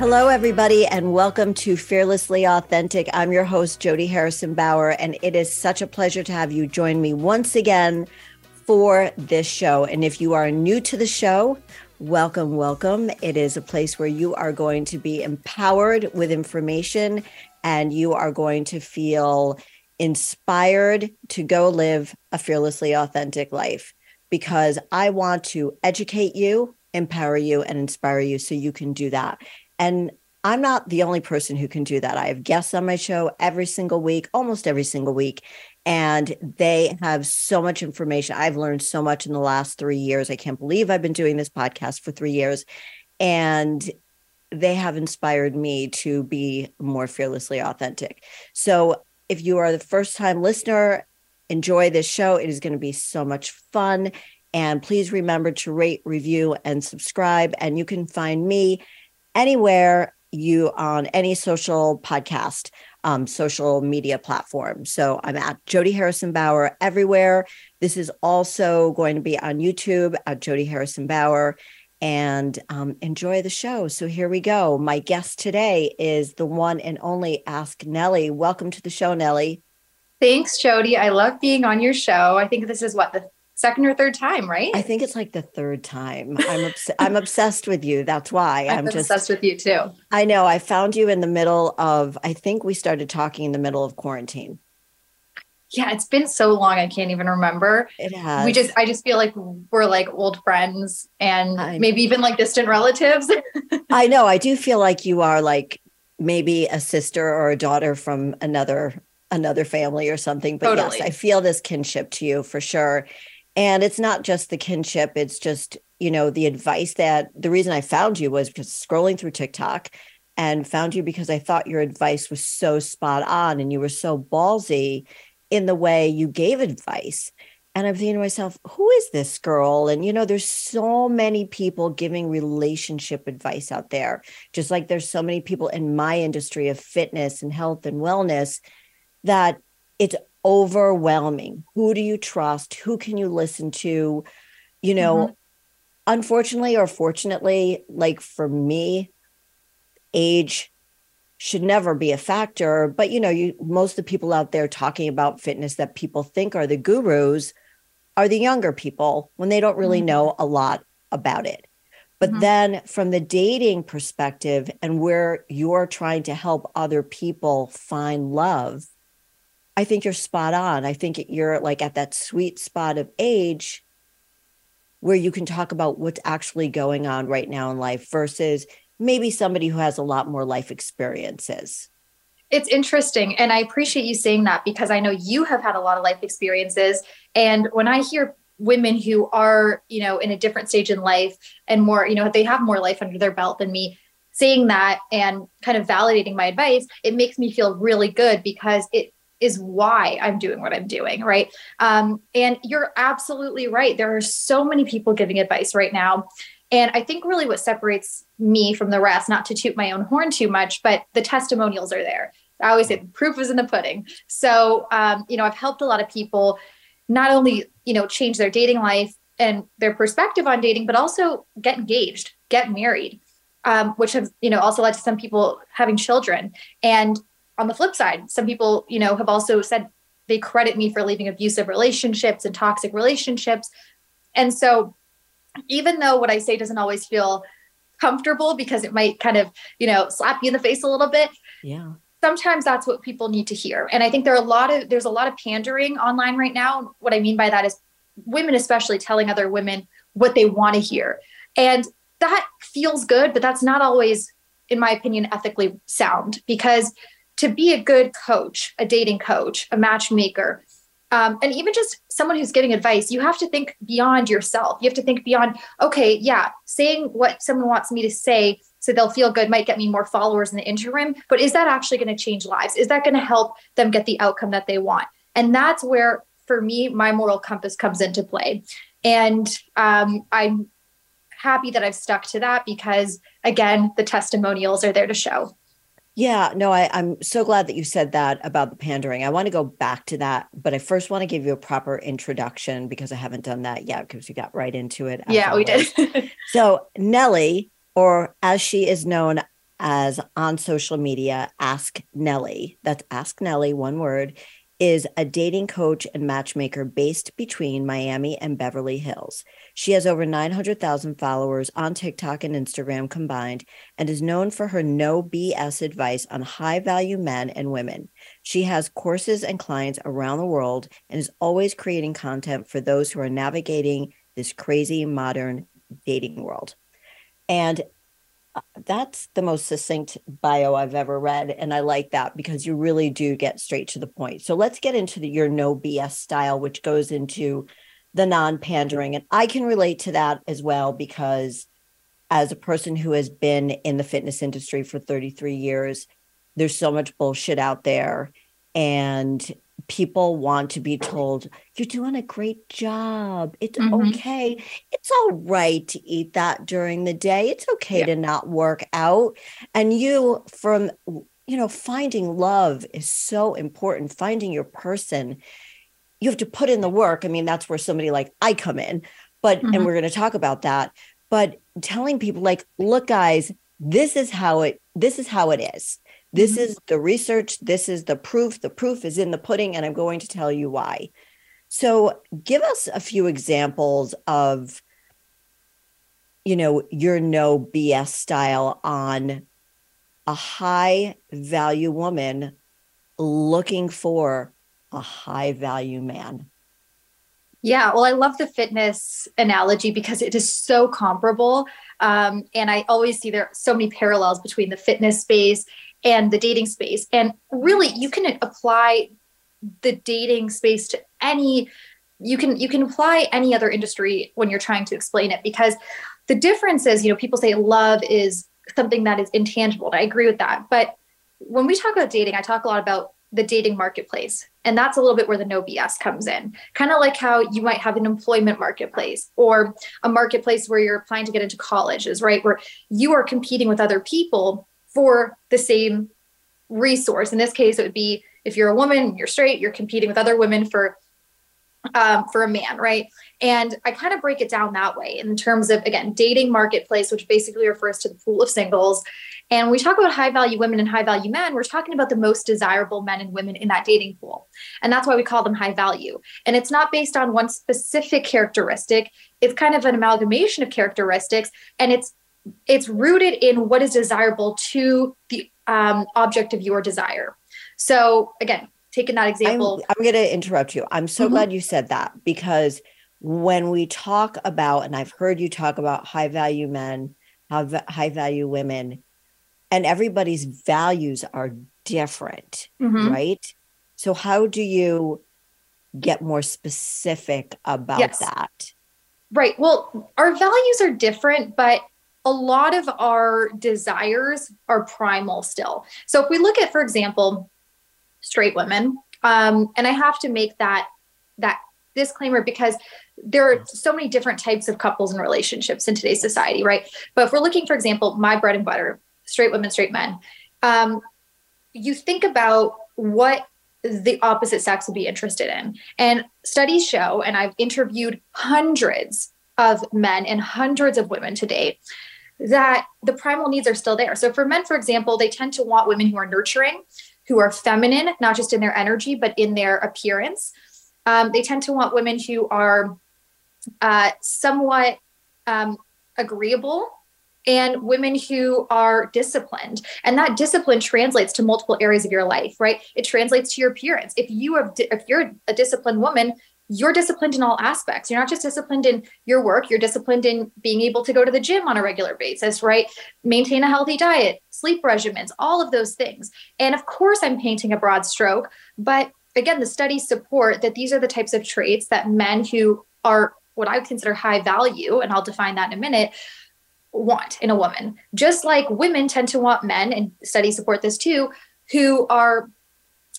Hello, everybody, and welcome to Fearlessly Authentic. I'm your host, Jody Harrison Bauer, and it is such a pleasure to have you join me once again for this show. And if you are new to the show, welcome, welcome. It is a place where you are going to be empowered with information and you are going to feel inspired to go live a fearlessly authentic life because I want to educate you, empower you, and inspire you so you can do that. And I'm not the only person who can do that. I have guests on my show every single week, almost every single week, and they have so much information. I've learned so much in the last three years. I can't believe I've been doing this podcast for three years. And they have inspired me to be more fearlessly authentic. So if you are the first time listener enjoy this show. It is going to be so much fun. And please remember to rate, review, and subscribe. And you can find me anywhere you on any social podcast, um, social media platform. So I'm at Jody Harrison Bauer everywhere. This is also going to be on YouTube at Jody Harrison Bauer. And um, enjoy the show. So here we go. My guest today is the one and only Ask Nelly. Welcome to the show, Nelly. Thanks, Jody. I love being on your show. I think this is what the second or third time, right? I think it's like the third time. I'm obs- I'm obsessed with you. That's why I'm, I'm just obsessed with you too. I know. I found you in the middle of. I think we started talking in the middle of quarantine. Yeah, it's been so long. I can't even remember. It has. We just. I just feel like we're like old friends and maybe even like distant relatives. I know. I do feel like you are like maybe a sister or a daughter from another another family or something. But totally. yes, I feel this kinship to you for sure. And it's not just the kinship, it's just, you know, the advice that the reason I found you was because scrolling through TikTok and found you because I thought your advice was so spot on and you were so ballsy in the way you gave advice. And I'm thinking to myself, who is this girl? And, you know, there's so many people giving relationship advice out there, just like there's so many people in my industry of fitness and health and wellness that it's overwhelming. Who do you trust? Who can you listen to? You know, mm-hmm. unfortunately or fortunately, like for me, age should never be a factor. But you know, you most of the people out there talking about fitness that people think are the gurus are the younger people when they don't really mm-hmm. know a lot about it. But mm-hmm. then from the dating perspective and where you're trying to help other people find love, I think you're spot on. I think you're like at that sweet spot of age where you can talk about what's actually going on right now in life versus maybe somebody who has a lot more life experiences. It's interesting. And I appreciate you saying that because I know you have had a lot of life experiences. And when I hear women who are, you know, in a different stage in life and more, you know, they have more life under their belt than me, saying that and kind of validating my advice, it makes me feel really good because it is why I'm doing what I'm doing, right? Um, and you're absolutely right. There are so many people giving advice right now. And I think really what separates me from the rest, not to toot my own horn too much, but the testimonials are there. I always say the proof is in the pudding. So, um, you know, I've helped a lot of people not only, you know, change their dating life and their perspective on dating, but also get engaged, get married, um, which have, you know, also led to some people having children. And on the flip side, some people, you know, have also said they credit me for leaving abusive relationships and toxic relationships. And so even though what I say doesn't always feel comfortable because it might kind of, you know, slap you in the face a little bit. Yeah. Sometimes that's what people need to hear. And I think there are a lot of there's a lot of pandering online right now. What I mean by that is women especially telling other women what they want to hear. And that feels good, but that's not always in my opinion ethically sound because to be a good coach, a dating coach, a matchmaker, um, and even just someone who's giving advice, you have to think beyond yourself. You have to think beyond, okay, yeah, saying what someone wants me to say so they'll feel good, might get me more followers in the interim. But is that actually going to change lives? Is that going to help them get the outcome that they want? And that's where, for me, my moral compass comes into play. And um, I'm happy that I've stuck to that because, again, the testimonials are there to show. Yeah, no, I, I'm so glad that you said that about the pandering. I want to go back to that, but I first want to give you a proper introduction because I haven't done that yet because we got right into it. Yeah, we did. so, Nelly, or as she is known as on social media, Ask Nelly, that's Ask Nelly, one word, is a dating coach and matchmaker based between Miami and Beverly Hills. She has over 900,000 followers on TikTok and Instagram combined and is known for her no BS advice on high value men and women. She has courses and clients around the world and is always creating content for those who are navigating this crazy modern dating world. And Uh, that's the most succinct bio I've ever read. And I like that because you really do get straight to the point. So let's get into the, your no BS style, which goes into the non pandering. And I can relate to that as well because as a person who has been in the fitness industry for 33 years, there's so much bullshit out there. And people want to be told, you're doing a great job. It's mm-hmm. okay. It's all right to eat that during the day. It's okay yeah. to not work out. And you, from, you know, finding love is so important, finding your person. You have to put in the work. I mean, that's where somebody like I come in, but, mm-hmm. and we're going to talk about that. But telling people, like, look, guys, this is how it, this is how it is this mm-hmm. is the research. This is the proof. The proof is in the pudding, and I'm going to tell you why. So, give us a few examples of, you know, your no BS style on a high value woman looking for a high value man. Yeah, well, I love the fitness analogy because it is so comparable. Um, and I always see there so many parallels between the fitness space and the dating space. And really, you can apply the dating space to any you can you can apply any other industry when you're trying to explain it because the difference is you know people say love is something that is intangible and i agree with that. But when we talk about dating i talk a lot about the dating marketplace and that's a little bit where the no bs comes in. Kind of like how you might have an employment marketplace or a marketplace where you're applying to get into colleges right? Where you are competing with other people for the same resource. In this case, it would be if you're a woman, you're straight, you're competing with other women for um, for a man, right? And I kind of break it down that way in terms of again dating marketplace, which basically refers to the pool of singles. And when we talk about high value women and high value men, we're talking about the most desirable men and women in that dating pool. And that's why we call them high value. And it's not based on one specific characteristic, it's kind of an amalgamation of characteristics. And it's it's rooted in what is desirable to the um, object of your desire. So again, taking that example, I'm, I'm going to interrupt you. I'm so mm-hmm. glad you said that because when we talk about, and I've heard you talk about high value men, high value women, and everybody's values are different, mm-hmm. right? So how do you get more specific about yes. that? Right. Well, our values are different, but a lot of our desires are primal still. So if we look at, for example, straight women, um, and I have to make that that disclaimer because there are so many different types of couples and relationships in today's society, right? But if we're looking, for example, my bread and butter, straight women, straight men, um, you think about what the opposite sex would be interested in. And studies show, and I've interviewed hundreds of men and hundreds of women to date, that the primal needs are still there. So for men, for example, they tend to want women who are nurturing, who are feminine, not just in their energy, but in their appearance. Um, they tend to want women who are uh, somewhat um, agreeable and women who are disciplined and that discipline translates to multiple areas of your life right it translates to your appearance if you have if you're a disciplined woman you're disciplined in all aspects. You're not just disciplined in your work, you're disciplined in being able to go to the gym on a regular basis, right? Maintain a healthy diet, sleep regimens, all of those things. And of course, I'm painting a broad stroke, but again, the studies support that these are the types of traits that men who are what I would consider high value, and I'll define that in a minute, want in a woman, just like women tend to want men, and studies support this too, who are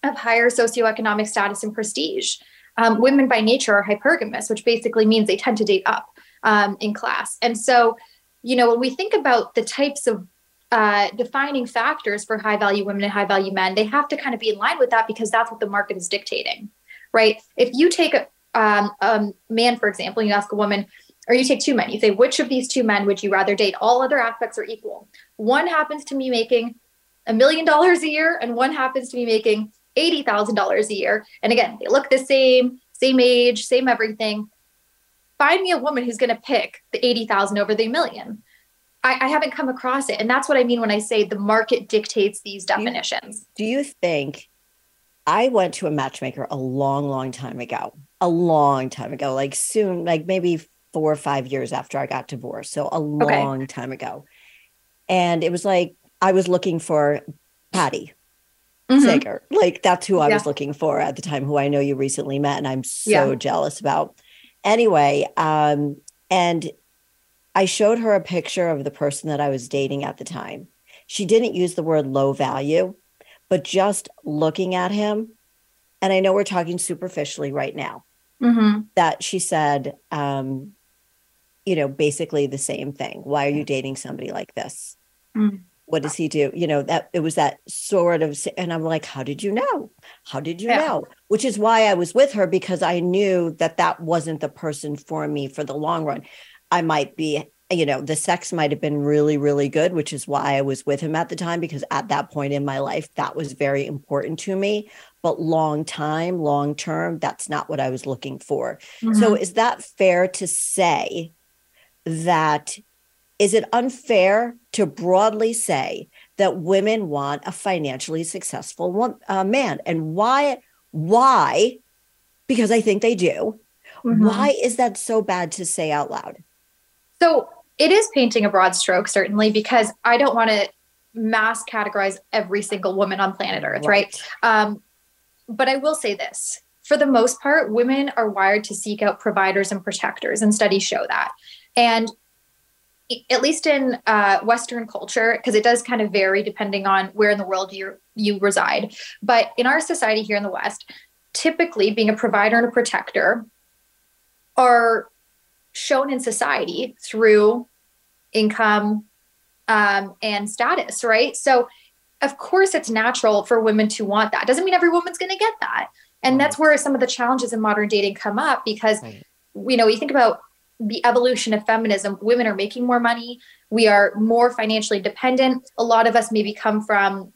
of higher socioeconomic status and prestige. Um, women by nature are hypergamous, which basically means they tend to date up um, in class. And so, you know, when we think about the types of uh, defining factors for high value women and high value men, they have to kind of be in line with that because that's what the market is dictating, right? If you take a um, a man, for example, you ask a woman, or you take two men, you say, which of these two men would you rather date? All other aspects are equal. One happens to be making a million dollars a year, and one happens to be making $80,000 a year. And again, they look the same, same age, same everything. Find me a woman who's going to pick the 80,000 over the million. I, I, haven't come across it. And that's what I mean when I say the market dictates these definitions. Do you, do you think I went to a matchmaker a long, long time ago, a long time ago, like soon, like maybe four or five years after I got divorced. So a long okay. time ago. And it was like I was looking for Patti mm-hmm. Stanger. Like that's who I yeah. was looking for at the time, who I know you recently met, and I'm so yeah. jealous about. Anyway, um, and I showed her a picture of the person that I was dating at the time. She didn't use the word low value, but just looking at him, and I know we're talking superficially right now, mm-hmm. that she said, um, you know, basically the same thing. Why are you dating somebody like this? Mm. What does he do? You know, that it was that sort of, and I'm like, how did you know? How did you yeah. know? Which is why I was with her because I knew that that wasn't the person for me for the long run. I might be, you know, the sex might have been really, really good, which is why I was with him at the time because at that point in my life, that was very important to me. But long time, long term, that's not what I was looking for. Mm-hmm. So is that fair to say? that is it unfair to broadly say that women want a financially successful one, uh, man? And why why? Because i think they do. Mm-hmm. why is that so bad to say out loud? So it is painting a broad stroke certainly because i don't want to mass categorize every single woman on planet earth right, right? Um, but i will say this. For the most part women are wired to seek out providers and protectors and studies show that. And at least in uh, Western culture, because it does kind of vary depending on where in the world you you reside. But in our society here in the West, typically being a provider and a protector are shown in society through income um, and status, right? So, of course, it's natural for women to want that. Doesn't mean every woman's going to get that, and right. that's where some of the challenges in modern dating come up because. Right. You know, you think about the evolution of feminism, women are making more money. We are more financially dependent. A lot of us maybe come from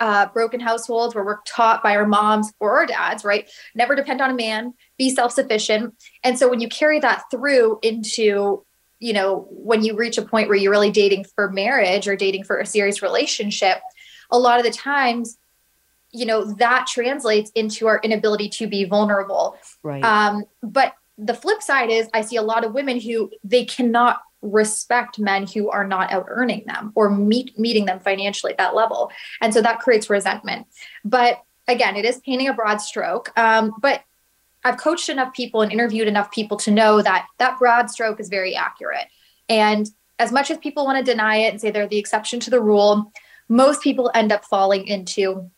uh, broken households where we're taught by our moms or our dads, right? Never depend on a man, be self sufficient. And so when you carry that through into, you know, when you reach a point where you're really dating for marriage or dating for a serious relationship, a lot of the times, you know, that translates into our inability to be vulnerable. Right. Um, but the flip side is I see a lot of women who they cannot respect men who are not out earning them or meet meeting them financially at that level. And so that creates resentment. But again, it is painting a broad stroke. Um, but I've coached enough people and interviewed enough people to know that that broad stroke is very accurate. And as much as people want to deny it and say they're the exception to the rule, most people end up falling into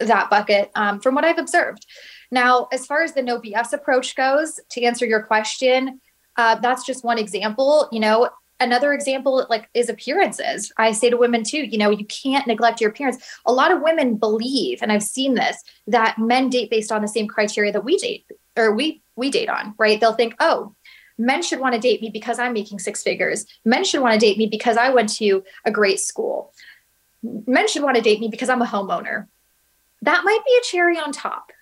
that bucket um, from what I've observed. Now, as far as the no BS approach goes, to answer your question, uh, that's just one example. You know, another example like is appearances. I say to women too, you know, you can't neglect your appearance. A lot of women believe, and I've seen this, that men date based on the same criteria that we date or we we date on, right? They'll think, oh, men should want to date me because I'm making six figures. Men should want to date me because I went to a great school. Men should want to date me because I'm a homeowner. That might be a cherry on top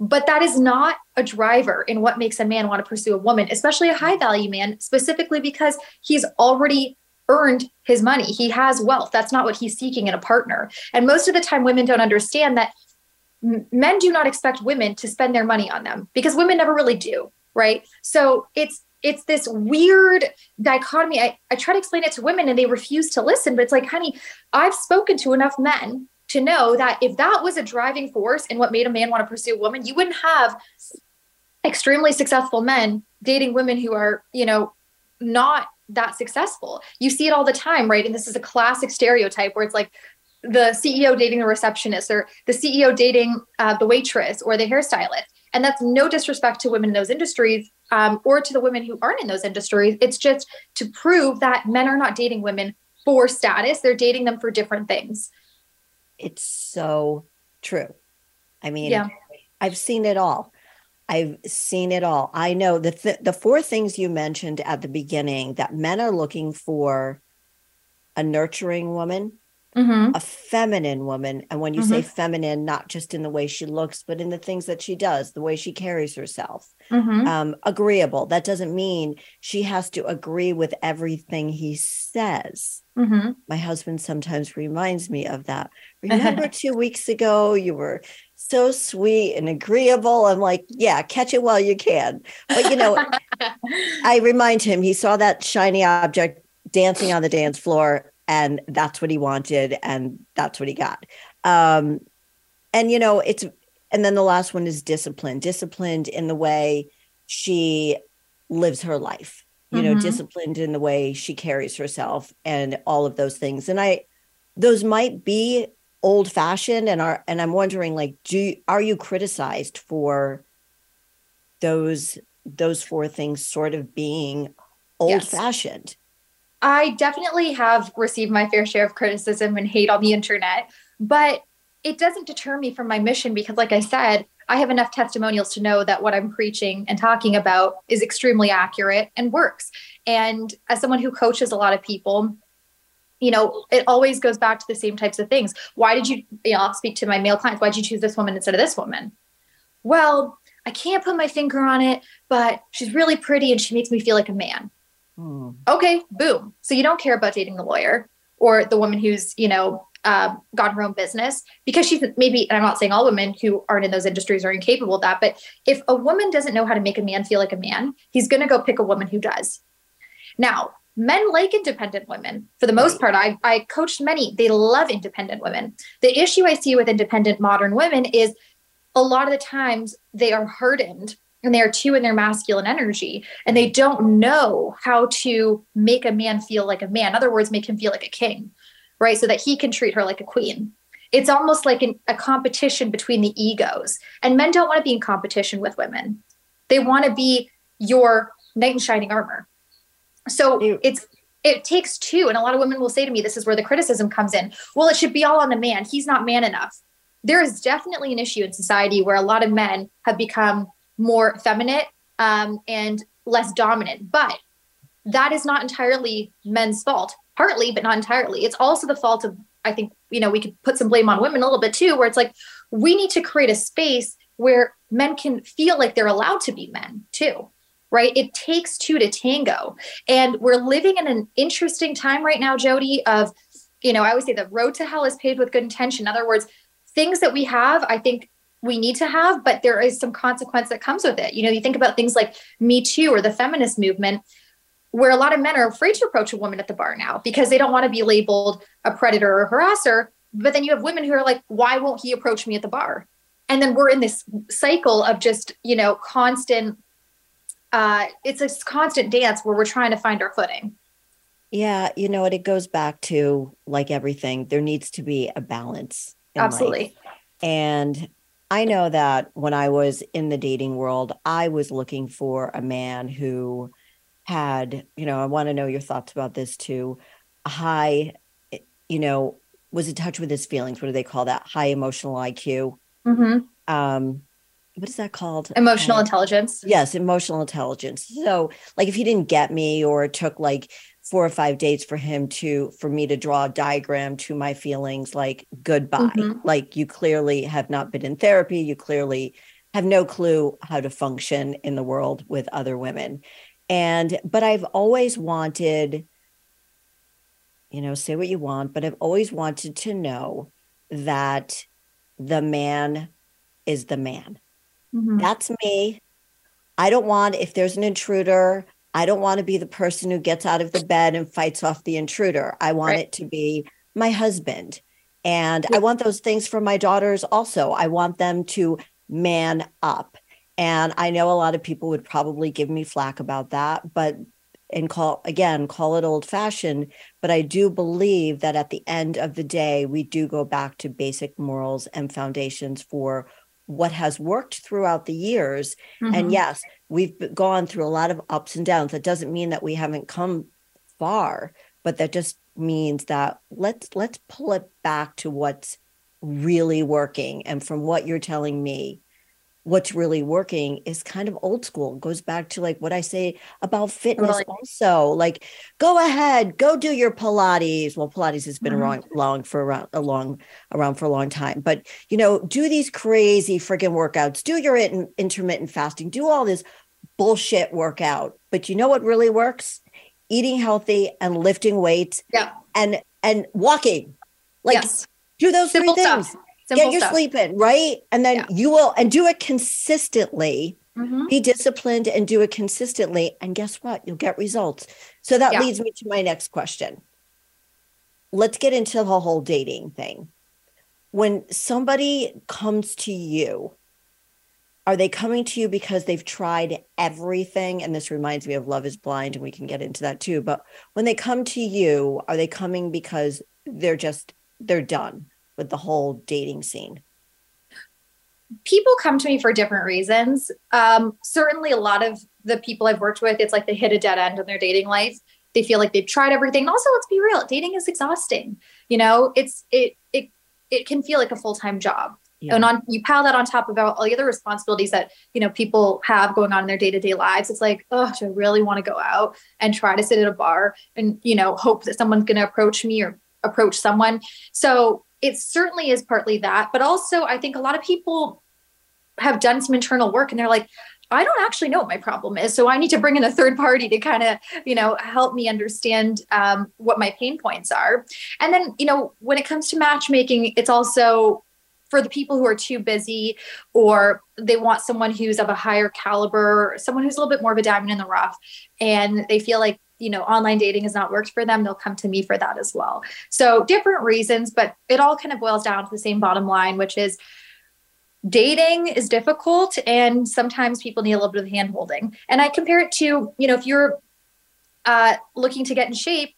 but that is not a driver in what makes a man want to pursue a woman, especially a high value man, specifically because he's already earned his money. He has wealth. That's not what he's seeking in a partner. And most of the time, women don't understand that men do not expect women to spend their money on them because women never really do. Right. So it's, it's this weird dichotomy. I, I try to explain it to women and they refuse to listen, but it's like, honey, I've spoken to enough men to know that if that was a driving force in what made a man want to pursue a woman, you wouldn't have extremely successful men dating women who are, you know, not that successful. You see it all the time, right? And this is a classic stereotype where it's like the CEO dating the receptionist or the CEO dating uh, the waitress or the hairstylist. And that's no disrespect to women in those industries um, or to the women who aren't in those industries. It's just to prove that men are not dating women for status, they're dating them for different things. It's so true. I mean, yeah. I've seen it all. I've seen it all. I know the th- the four things you mentioned at the beginning that men are looking for a nurturing woman, mm-hmm. a feminine woman. And when you mm-hmm. say feminine, not just in the way she looks, but in the things that she does, the way she carries herself. Mm-hmm. Um, agreeable. That doesn't mean she has to agree with everything he says. Mm-hmm. My husband sometimes reminds me of that. Remember two weeks ago, you were so sweet and agreeable. I'm like, yeah, catch it while you can. But, you know, I remind him he saw that shiny object dancing on the dance floor and that's what he wanted and that's what he got. Um and you know it's and then the last one is discipline. Disciplined in the way she lives her life you mm-hmm. know disciplined in the way she carries herself and all of those things. And i those might be old fashioned and are and i'm wondering like do you, are you criticized for those those four things sort of being old fashioned I definitely have received my fair share of criticism and hate on the internet, but it doesn't deter me from my mission because, like I said, I have enough testimonials to know that what I'm preaching and talking about is extremely accurate and works. And as someone who coaches a lot of people, you know, it always goes back to the same types of things. Why did you, you know, I'll speak to my male clients, why did you choose this woman instead of this woman? Well, I can't put my finger on it, but she's really pretty and she makes me feel like a man. Hmm. Okay, boom. So you don't care about dating the lawyer or the woman who's, you know, uh, got her own business because she's maybe, and I'm not saying all women who aren't in those industries are incapable of that, but if a woman doesn't know how to make a man feel like a man, he's going to go pick a woman who does. Now, men like independent women for the most part. I, I coached many, they love independent women. The issue I see with independent modern women is a lot of the times they are hardened and they are too in their masculine energy and they don't know how to make a man feel like a man. In other words make him feel like a king right? So that he can treat her like a queen. It's almost like an, a competition between the egos. And men don't want to be in competition with women. They want to be your knight in shining armor. So it's it takes two and a lot of women will say to me this is where the criticism comes in. Well it should be all on the man. He's not man enough. There is definitely an issue in society where a lot of men have become more feminine um, and less dominant. But that is not entirely men's fault, partly, but not entirely. It's also the fault of, I think, you know, we could put some blame on women a little bit too, where it's like we need to create a space where men can feel like they're allowed to be men too. Right. It takes two to tango. And we're living in an interesting time right now, Jody, of, you know, I always say the road to hell is paved with good intention. In other words, things that we have, I think we need to have, but there is some consequence that comes with it. You know, you think about things like Me Too or the feminist movement, where a lot of men are afraid to approach a woman at the bar now because they don't want to be labeled a predator or harasser. But then you have women who are like, why won't he approach me at the bar? And then we're in this cycle of just, you know, constant, uh, it's a constant dance where we're trying to find our footing. Yeah, you know what? It goes back to like everything, there needs to be a balance. Absolutely. Life. And I know that when I was in the dating world, I was looking for a man who had, you know, I want to know your thoughts about this too. High, you know, was in touch with his feelings. What do they call that? High emotional IQ. Mm-hmm. Um, what is that called? Emotional um, intelligence. Yes, emotional intelligence. So, like, if he didn't get me or took like four or five dates for him to for me to draw a diagram to my feelings like goodbye. Mm-hmm. like you clearly have not been in therapy. You clearly have no clue how to function in the world with other women. And but i've always wanted you know say what you want but i've always wanted to know that the man is the man. Mm-hmm. that's me. I don't want if there's an intruder I don't want to be the person who gets out of the bed and fights off the intruder. I want right. it to be my husband. And I want those things for my daughters also. I want them to man up. And I know a lot of people would probably give me flack about that, but and call again call it old fashioned but i do believe that at the end of the day we do go back to basic morals and foundations for what has worked throughout the years mm-hmm. and yes we've gone through a lot of ups and downs. That doesn't mean that we haven't come far but that just means that let's let's pull it back to what's really working. And from what you're telling me what's really working is kind of old school. It goes back to like what i say about fitness also. Like go ahead go do your pilates. Well pilates has been mm-hmm. around long for around a long around for a long time. But you know do these crazy freaking workouts. Do your in, intermittent fasting. Do all this bullshit workout but you know what really works eating healthy and lifting weights yeah and and walking like yes. do those Simple three things stuff. Get your stuff. sleep in, right? And then yeah. you will and do it consistently. Mm-hmm. Be disciplined and do it consistently. And guess what? You'll get results. So that yeah. leads me to my next question. Let's get into the whole dating thing. When somebody comes to you, are they coming to you because they've tried everything? And this reminds me of Love is Blind, and we can get into that too. But when they come to you, are they coming because they're just, they're done? with the whole dating scene? People come to me for different reasons. Um, certainly, a lot of the people I've worked with, it's like they hit a dead end in their dating life. They feel like they've tried everything. Also, let's be real, dating is exhausting. You know, it's it it it can feel like a full time job. Yeah. And on you pile that on top of all the other responsibilities that you know people have going on in their day to day lives. It's like, oh, do I really want to go out and try to sit at a bar and you know hope that someone's going to approach me or approach someone? So it certainly is partly that, but also I think a lot of people have done some internal work and they're like, I don't actually know what my problem is. So I need to bring in a third party to kind of, you know, help me understand um, what my pain points are. And then, you know, when it comes to matchmaking, it's also for the people who are too busy or they want someone who's of a higher caliber, someone who's a little bit more of a diamond in the rough, and they feel like you know online dating has not worked for them they'll come to me for that as well. So different reasons but it all kind of boils down to the same bottom line which is dating is difficult and sometimes people need a little bit of hand holding. And i compare it to you know if you're uh, looking to get in shape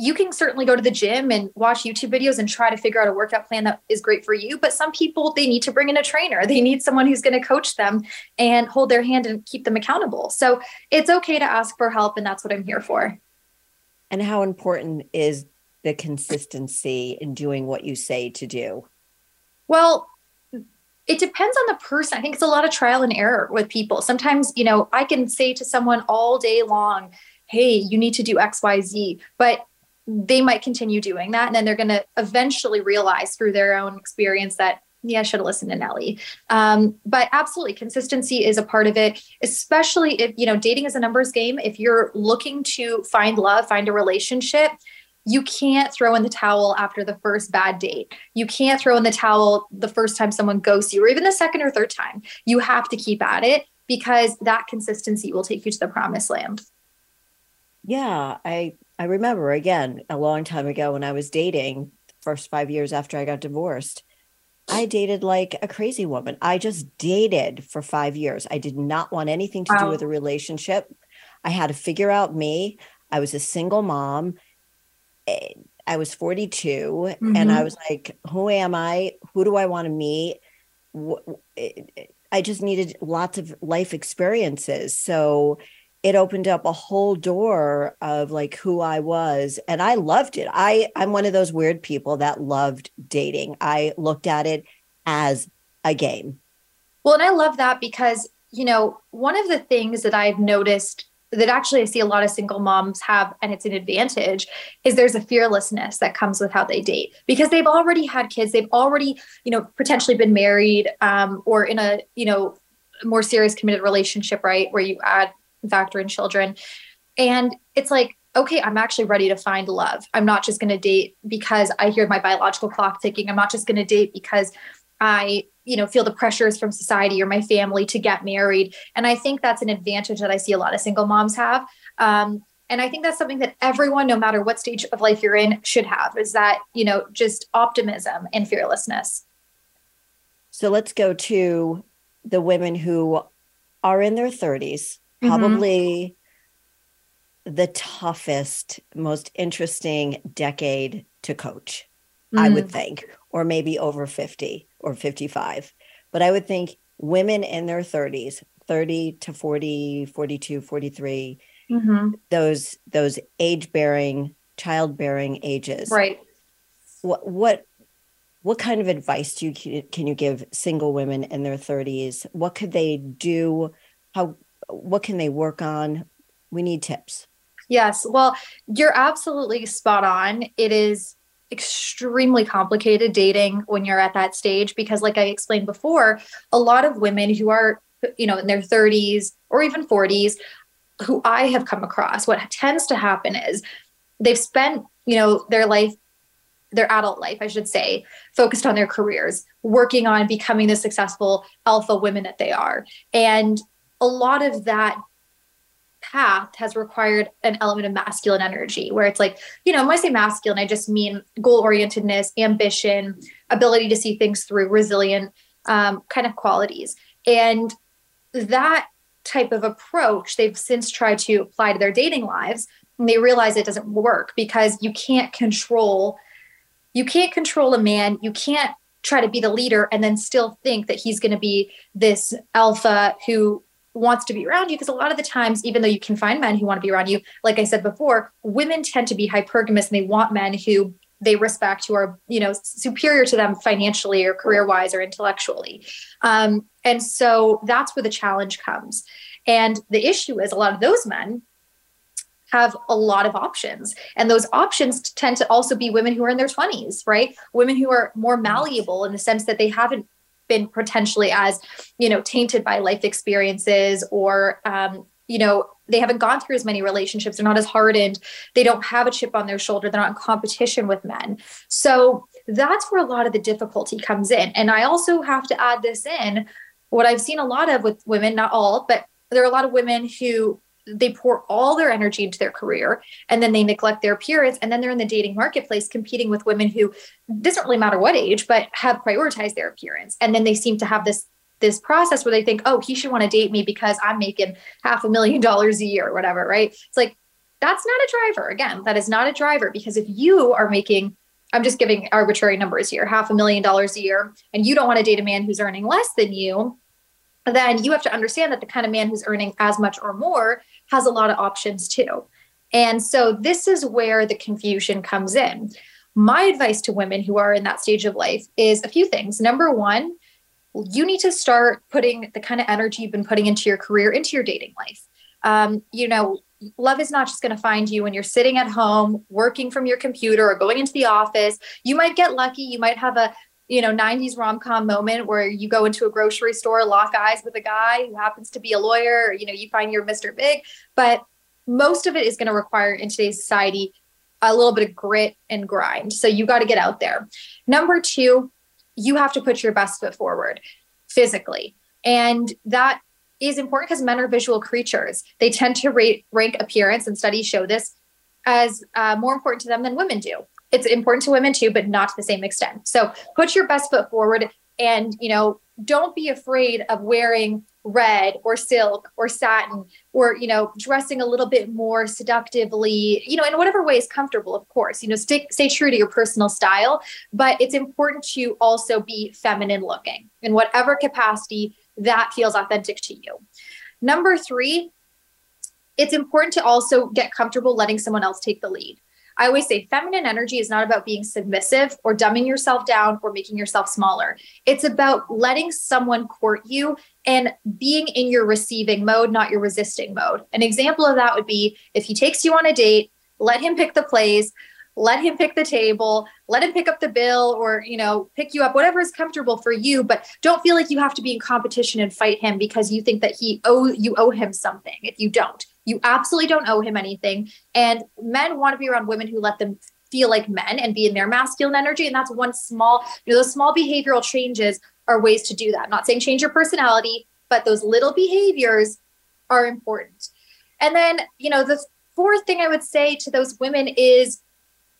you can certainly go to the gym and watch YouTube videos and try to figure out a workout plan that is great for you. But some people, they need to bring in a trainer. They need someone who's going to coach them and hold their hand and keep them accountable. So it's okay to ask for help. And that's what I'm here for. And how important is the consistency in doing what you say to do? Well, it depends on the person. I think it's a lot of trial and error with people. Sometimes, you know, I can say to someone all day long, hey, you need to do XYZ. But they might continue doing that. And then they're going to eventually realize through their own experience that, yeah, I should have listened to Nelly. Um, but absolutely, consistency is a part of it, especially if, you know, dating is a numbers game. If you're looking to find love, find a relationship, you can't throw in the towel after the first bad date. You can't throw in the towel the first time someone ghosts you, or even the second or third time. You have to keep at it because that consistency will take you to the promised land. Yeah, I I remember again a long time ago when I was dating, first five years after I got divorced, I dated like a crazy woman. I just dated for five years. I did not want anything to wow. do with a relationship. I had to figure out me. I was a single mom. Eh, I was 42 mm-hmm. and I mm-hmm. was like, who am I? Who do I want to meet? Eh, I just needed lots of life experiences. So it opened up a whole door of like who I was and I loved it. I I'm one of those weird people that loved dating. I looked at it as a game. Well, and I love that because, you know, one of the things that I've noticed that actually I see a lot of single moms have, and it's an advantage, is there's a fearlessness that comes with how they date because they've already had kids, they've already, you know, potentially been married um, or in a, you know, more serious committed relationship, right? Where you add factor in children. And it's like, okay, I'm actually ready to find love. I'm not just going to date because I hear my biological clock ticking. I'm not just going to date because I, you know, feel the pressures from society or my family to get married. And I think that's an advantage that I see a lot of single moms have. Um, and I think that's something that everyone, no matter what stage of life you're in, should have is that, you know, just optimism and fearlessness. So let's go to the women who are in their 30s Mm-hmm. probably the toughest, most interesting decade to coach, mm. I would think, or maybe over 50 or 55. But I would think women in their 30s, 30 to 40, 42, 43, mm-hmm. those those age bearing, childbearing ages. Right. What what what kind of advice do you can you give single women in their 30s? What could they do? How what can they work on? We need tips. Yes. Well, you're absolutely spot on. It is extremely complicated dating when you're at that stage because like I explained before, a lot of women who are you know in their 30s or even 40s who I have come across what tends to happen is they've spent you know their life their adult life, I should say, focused on their careers, working on becoming the successful alpha women that they are. And a lot of that path has required an element of masculine energy where it's like you know when i say masculine i just mean goal orientedness ambition ability to see things through resilient um, kind of qualities. And that type of approach they've since tried to apply to their dating lives and they realize it doesn't work because you can't control you can't control a man. You can't try to be the leader and then still think that he's going to be this alpha who wants to be around you because a lot of the times even though you can find men who want to be around you like i said before women tend to be hypergamous and they want men who they respect who are you know superior to them financially or career wise or intellectually. Um, and so that's where the challenge comes. And the issue is a lot of those men have a lot of options and those options tend to also be women who are in their 20s right? Women who are more malleable in the sense that they haven't been potentially as you know tainted by life experiences or um, you know they haven't gone through as many relationships. They're not as hardened. They don't have a chip on their shoulder. They're not in competition with men. So that's where a lot of the difficulty comes in. And i also have to add this in. What i've seen a lot of with women not all but there are a lot of women who they pour all their energy into their career and then they neglect their appearance and then they're in the dating marketplace competing with women who doesn't really matter what age but have prioritized their appearance. And then they seem to have this this process where they think oh he should want to date me because i'm making half a million dollars a year or whatever right? It's like that's not a driver. Again that is not a driver because if you are making i'm just giving arbitrary numbers here half a million dollars a year and you don't want to date a man who's earning less than you then you have to understand that the kind of man who's earning as much or more has a lot of options too. And so this is where the confusion comes in. My advice to women who are in that stage of life is a few things. Number one, you need to start putting the kind of energy you've been putting into your career into your dating life. Um, you know, love is not just going to find you when you're sitting at home working from your computer or going into the office. You might get lucky. You might have a you know 90s rom-com moment where you go into a grocery store lock eyes with a guy who happens to be a lawyer or you know you find your mr big. But most of it is going to require in today's society a little bit of grit and grind. So you got to get out there. Number two you have to put your best foot forward physically. And that is important because men are visual creatures. They tend to rate, rank appearance and studies show this as uh, more important to them than women do it's important to women too, but not to the same extent. So put your best foot forward and, you know, don't be afraid of wearing red or silk or satin or you know dressing a little bit more seductively you know in whatever way is comfortable of course you know stick stay true to your personal style but it's important to also be feminine looking in whatever capacity that feels authentic to you number 3 it's important to also get comfortable letting someone else take the lead I always say feminine energy is not about being submissive or dumbing yourself down or making yourself smaller. It's about letting someone court you and being in your receiving mode, not your resisting mode. An example of that would be if he takes you on a date, let him pick the place, let him pick the table let him pick up the bill or you know pick you up whatever is comfortable for you but don't feel like you have to be in competition and fight him because you think that he owe you owe him something if you don't you absolutely don't owe him anything. And men want to be around women who let them feel like men and be in their masculine energy. And that's one small, you know, those small behavioral changes are ways to do that. I'm not saying change your personality, but those little behaviors are important. And then, you know, the fourth thing I would say to those women is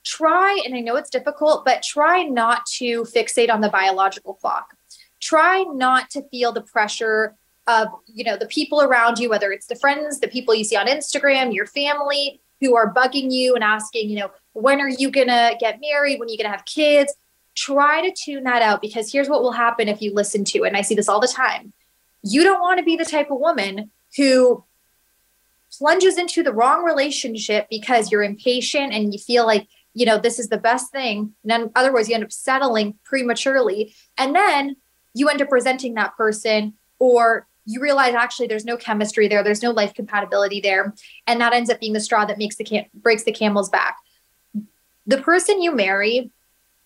try, and I know it's difficult, but try not to fixate on the biological clock. Try not to feel the pressure of you know the people around you whether it's the friends the people you see on instagram your family who are bugging you and asking you know when are you gonna get married? When are you gonna have kids? Try to tune that out because here's what will happen if you listen to it and i see this all the time. You don't want to be the type of woman who plunges into the wrong relationship because you're impatient and you feel like you know this is the best thing. And then otherwise you end up settling prematurely. And then you end up resenting that person or you realize actually there's no chemistry there there's no life compatibility there and that ends up being the straw that makes the cam- breaks the camel's back. The person you marry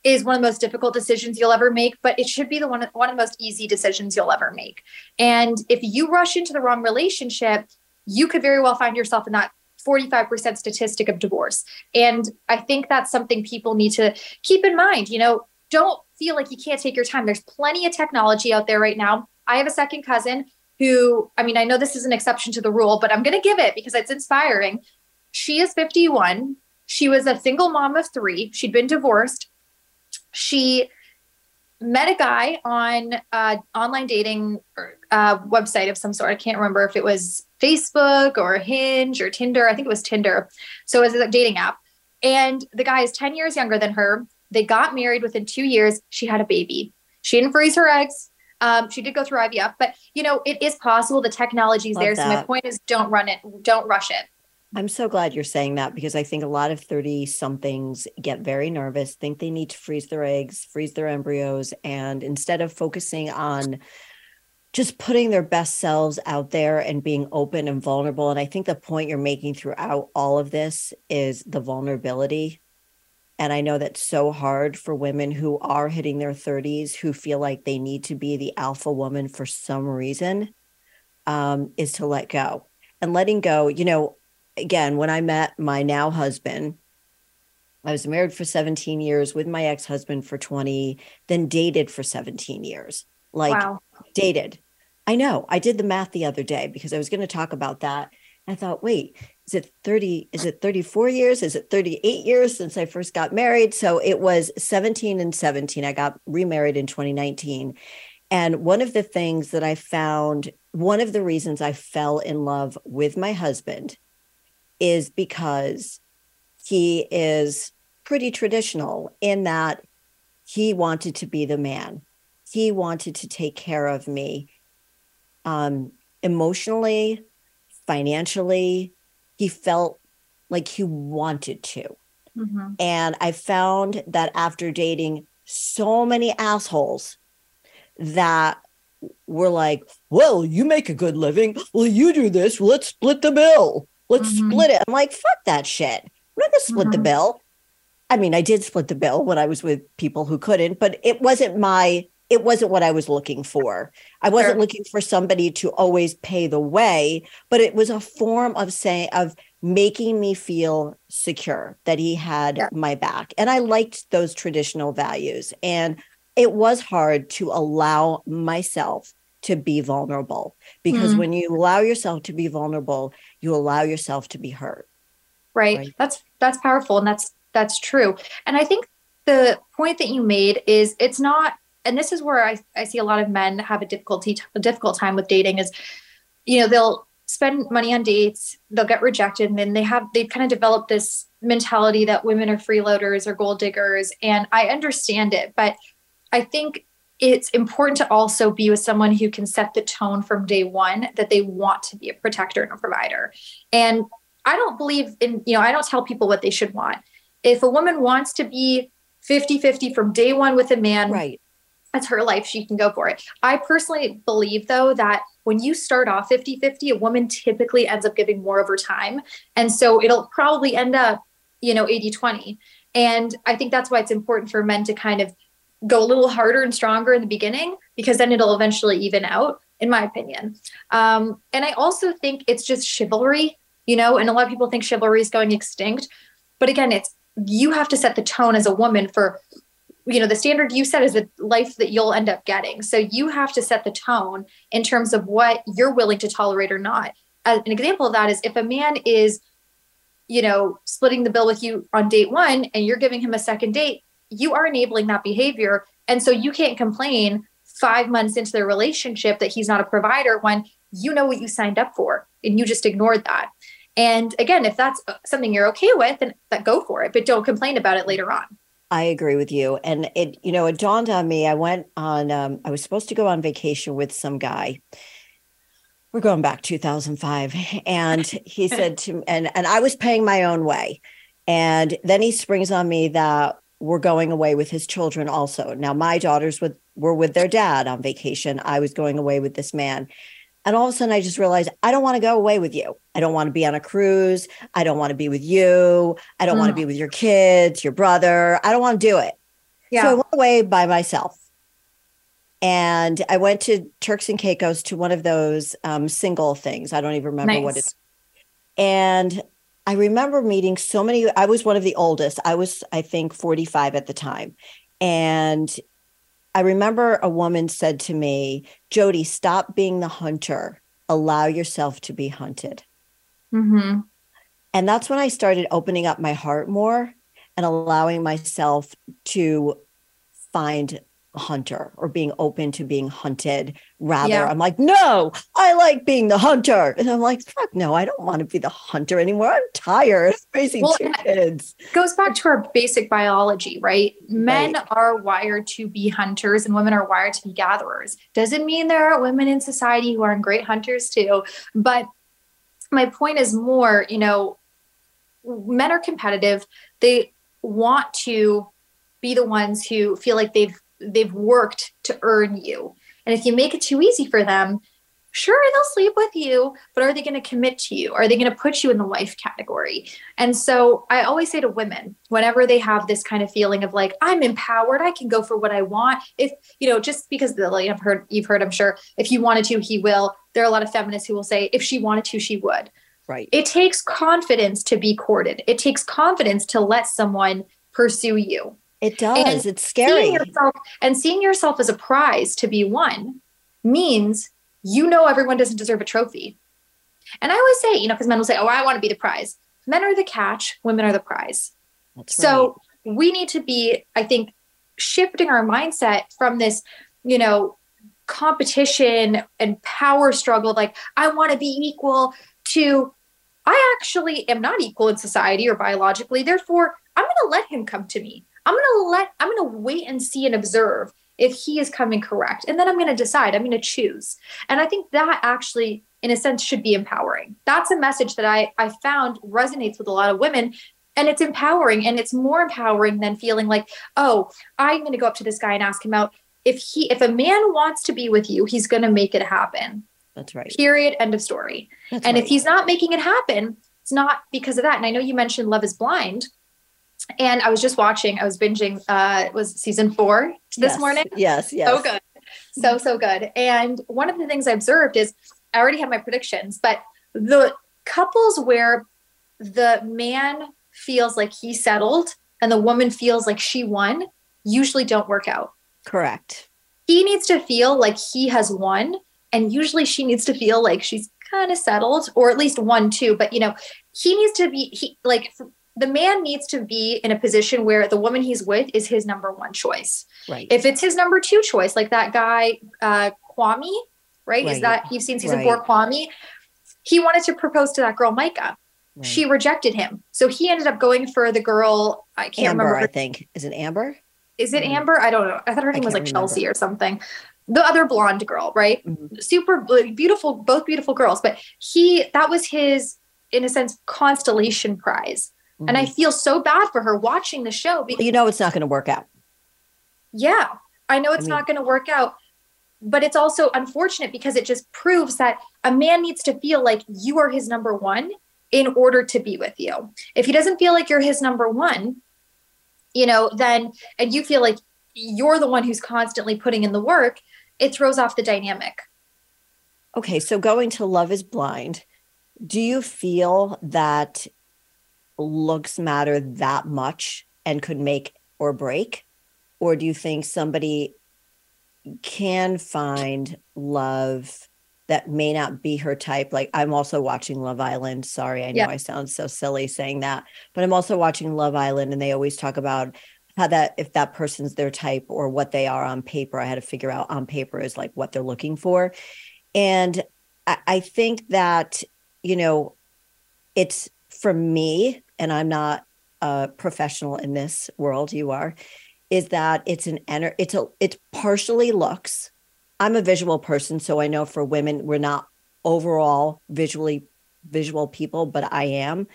is one of the most difficult decisions you'll ever make but it should be the one one of the most easy decisions you'll ever make. And if you rush into the wrong relationship you could very well find yourself in that 45% statistic of divorce. And i think that's something people need to keep in mind you know don't feel like you can't take your time. There's plenty of technology out there right now. I have a second cousin who, I mean, I know this is an exception to the rule, but I'm going to give it because it's inspiring. She is 51. She was a single mom of three. She'd been divorced. She met a guy on uh, online dating uh, website of some sort. I can't remember if it was Facebook or Hinge or Tinder. I think it was Tinder. So it was a dating app. And the guy is 10 years younger than her. They got married within two years. She had a baby. She didn't freeze her eggs. Um, she did go through IVF, but you know, it is possible. The technology is there. That. So my point is don't run it, don't rush it. I'm so glad you're saying that because I think a lot of 30 somethings get very nervous, think they need to freeze their eggs, freeze their embryos, and instead of focusing on just putting their best selves out there and being open and vulnerable. And I think the point you're making throughout all of this is the vulnerability and I know that's so hard for women who are hitting their 30s who feel like they need to be the alpha woman for some reason um, is to let go. And letting go, you know, again, when I met my now husband, I was married for 17 years with my ex husband for 20, then dated for 17 years. Like, wow. dated. I know. I did the math the other day because I was going to talk about that. I thought, wait, is it 30 is it 34 years? Is it 38 years since i first got married? So it was 17 and 17 i got remarried in 2019 and one of the things that i found one of the reasons i fell in love with my husband is because he is pretty traditional in that he wanted to be the man. He wanted to take care of me um, emotionally financially he felt like he wanted to. Mm-hmm. And I found that after dating so many assholes that were like, well, you make a good living. Well, you do this. Let's split the bill. Let's mm-hmm. split it. I'm like, fuck that shit. I'm not going to split mm-hmm. the bill. I mean, I did split the bill when I was with people who couldn't, but it wasn't my it wasn't what I was looking for. I wasn't sure. looking for somebody to always pay the way, but it was a form of saying of making me feel secure that he had yeah. my back. And I liked those traditional values. And it was hard to allow myself to be vulnerable because mm. when you allow yourself to be vulnerable, you allow yourself to be hurt. Right. right. That's that's powerful and that's that's true. And I think the point that you made is it's not and this is where I, I see a lot of men have a difficulty a difficult time with dating is you know they'll spend money on dates they'll get rejected and then they have they've kind of developed this mentality that women are freeloaders or gold diggers and i understand it but i think it's important to also be with someone who can set the tone from day one that they want to be a protector and a provider. And i don't believe in you know i don't tell people what they should want. If a woman wants to be 50 50 from day one with a man right that's her life. She can go for it. I personally believe, though, that when you start off 50 50, a woman typically ends up giving more of her time. And so it'll probably end up, you know, 80 20. And I think that's why it's important for men to kind of go a little harder and stronger in the beginning because then it'll eventually even out, in my opinion. Um, and I also think it's just chivalry, you know, and a lot of people think chivalry is going extinct. But again, it's you have to set the tone as a woman for you know the standard you set is the life that you'll end up getting so you have to set the tone in terms of what you're willing to tolerate or not uh, an example of that is if a man is you know splitting the bill with you on date one and you're giving him a second date you are enabling that behavior and so you can't complain five months into the relationship that he's not a provider when you know what you signed up for and you just ignored that. And again, if that's something you're okay with, then that go for it, but don't complain about it later on. I agree with you. And it, you know, it dawned on me. I went on, um, I was supposed to go on vacation with some guy. We're going back 2005. And he said to and and I was paying my own way. And then he springs on me that we're going away with his children also. Now my daughters with, were with their dad on vacation. I was going away with this man. And all of a sudden, I just realized I don't want to go away with you. I don't want to be on a cruise. I don't want to be with you. I don't mm. want to be with your kids, your brother. I don't want to do it. Yeah. So I went away by myself. And I went to Turks and Caicos to one of those um, single things. I don't even remember nice. what it's. And I remember meeting so many. I was one of the oldest. I was, I think, 45 at the time. And I remember a woman said to me, Jody, stop being the hunter. Allow yourself to be hunted. Mm-hmm. And that's when I started opening up my heart more and allowing myself to find hunter or being open to being hunted. Rather, yeah. I'm like, no, I like being the hunter. And I'm like, fuck no, I don't want to be the hunter anymore. I'm tired raising well, two kids. Goes back to our basic biology, right? Men right. are wired to be hunters and women are wired to be gatherers. Doesn't mean there aren't women in society who aren't great hunters too. But my point is more, you know, men are competitive. They want to be the ones who feel like they've they've worked to earn you. And if you make it too easy for them, sure they'll sleep with you, but are they going to commit to you? Are they going to put you in the wife category? And so I always say to women, whenever they have this kind of feeling of like, I'm empowered, I can go for what I want. If, you know, just because the like I've heard, you've heard, I'm sure, if he wanted to, he will. There are a lot of feminists who will say, if she wanted to, she would. Right. It takes confidence to be courted. It takes confidence to let someone pursue you. It does. And it's scary. Seeing yourself, and seeing yourself as a prize to be won means you know everyone doesn't deserve a trophy. And I always say, you know, because men will say, oh, I want to be the prize. Men are the catch, women are the prize. That's so right. we need to be, I think, shifting our mindset from this, you know, competition and power struggle, like, I want to be equal to, I actually am not equal in society or biologically. Therefore, I'm going to let him come to me. I'm going to let, I'm going to wait and see and observe if he is coming correct. And then I'm going to decide, I'm going to choose. And I think that actually, in a sense, should be empowering. That's a message that I, I found resonates with a lot of women. And it's empowering. And it's more empowering than feeling like, oh, I'm going to go up to this guy and ask him out. If he, if a man wants to be with you, he's going to make it happen. That's right. Period. End of story. That's and right. if he's not making it happen, it's not because of that. And I know you mentioned Love is Blind. And I was just watching, I was binging, uh, it was season four this yes, morning. Yes, yes. So good. So, so good. And one of the things I observed is I already had my predictions, but the couples where the man feels like he settled and the woman feels like she won usually don't work out. Correct. He needs to feel like he has won. And usually she needs to feel like she's kind of settled or at least one, too. But, you know, he needs to be, he like, the man needs to be in a position where the woman he's with is his number one choice. Right. If it's his number two choice, like that guy, uh, Kwame, right? right. Is that you've seen season right. four, Kwame? He wanted to propose to that girl, Micah. Right. She rejected him. So he ended up going for the girl. I can't Amber, remember. I think. Is it Amber? Is it mm-hmm. Amber? I don't know. I thought her name was like remember. Chelsea or something. The other blonde girl, right? Mm-hmm. Super beautiful, both beautiful girls. But he, that was his, in a sense, constellation prize Mm-hmm. And I mm-hmm. feel so bad for her watching the show because you know it's not going to work out. Yeah, I know it's I mean, not going to work out. But it's also unfortunate because it just proves that a man needs to feel like you are his number one in order to be with you. If he doesn't feel like you're his number one, you know, then, and you feel like you're the one who's constantly putting in the work, it throws off the dynamic. Okay, so going to Love is Blind, do you feel that looks matter that much and could make or break? Or do you think somebody can find love that may not be her type? Like, I'm also watching Love Island. Sorry, I know yeah. I sound so silly saying that, but I'm also watching Love Island, and they always talk about how that if that person's their type or what they are on paper. I had to figure out on paper is like what they're looking for. And I, I think that, you know, it's for me, and I'm not a professional in this world, you are, is that it's an ener- it's a it's partially looks. I'm a visual person, so I know for women, we're not overall visually visual people, but I am.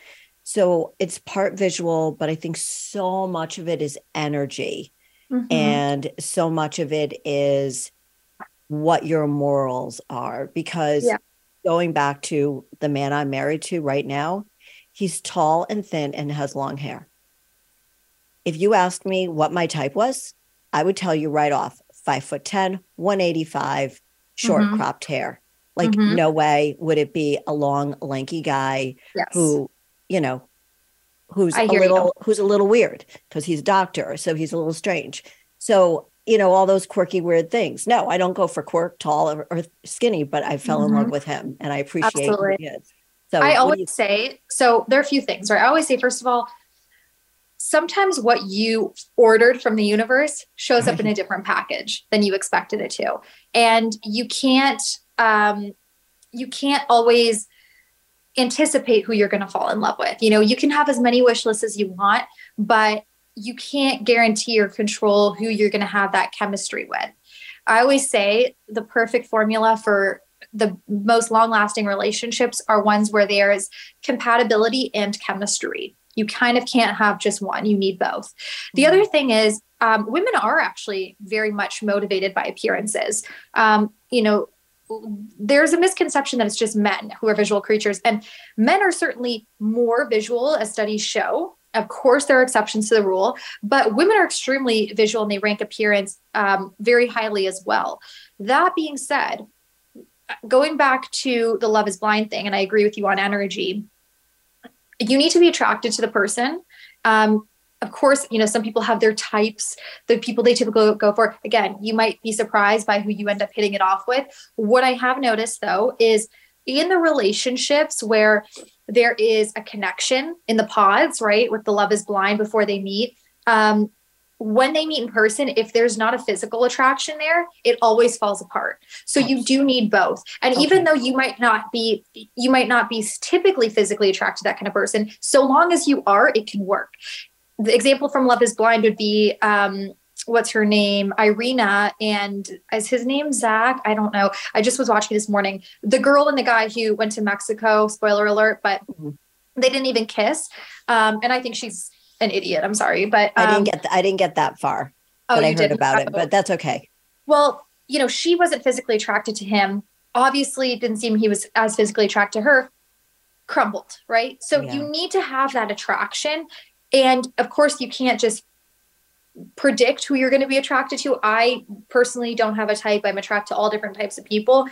So it's part visual, but I think so much of it is energy. Mm-hmm. And so much of it is what your morals are. Because yeah. going back to the man I'm married to right now, he's tall and thin and has long hair. If you asked me what my type was, I would tell you right off five foot 10, 185, short mm-hmm. cropped hair. Like, mm-hmm. no way would it be a long, lanky guy yes. who, you know, who's a little you. who's a little weird because he's a doctor, so he's a little strange. So, you know, all those quirky, weird things. No, I don't go for quirk, tall or, or skinny, but I fell mm-hmm. in love mm-hmm. with him and I appreciate Absolutely. who he is. So I always you- say, so there are a few things, right? I always say, first of all, sometimes what you ordered from the universe shows up in a different package than you expected it to. And you can't um, you can't always anticipate who you're going to fall in love with. You know, you can have as many wish lists as you want, but you can't guarantee or control who you're going to have that chemistry with. I always say the perfect formula for the most long lasting relationships are ones where there is compatibility and chemistry. You kind of can't have just one, you need both. The mm-hmm. other thing is, um, women are actually very much motivated by appearances. Um, you know, there's a misconception that it's just men who are visual creatures and men are certainly more visual as studies show of course there are exceptions to the rule but women are extremely visual and they rank appearance um, very highly as well that being said going back to the love is blind thing and i agree with you on energy you need to be attracted to the person um, of course, you know, some people have their types, the people they typically go for. Again, you might be surprised by who you end up hitting it off with. What I have noticed though is in the relationships where there is a connection in the pods, right, with the love is blind before they meet. Um, when they meet in person, if there's not a physical attraction there, it always falls apart. So you do need both. And okay. even though you might not be, you might not be typically physically attracted to that kind of person, so long as you are, it can work the example from Love is Blind would be um, what's her name? Irina and is his name Zach? I don't know. I just was watching this morning. The girl and the guy who went to Mexico, spoiler alert, but mm-hmm. they didn't even kiss. Um, and I think she's an idiot. I'm sorry, but um, I didn't um, get th- I didn't get that far. Oh, but I heard about it, but that's okay. Well, you know, she wasn't physically attracted to him. Obviously, it didn't seem he was as physically attracted to her. Crumbled, right? So yeah. you need to have that attraction. And of course, you can't just predict who you're going to be attracted to. I personally don't have a type. I'm attracted to all different types of people,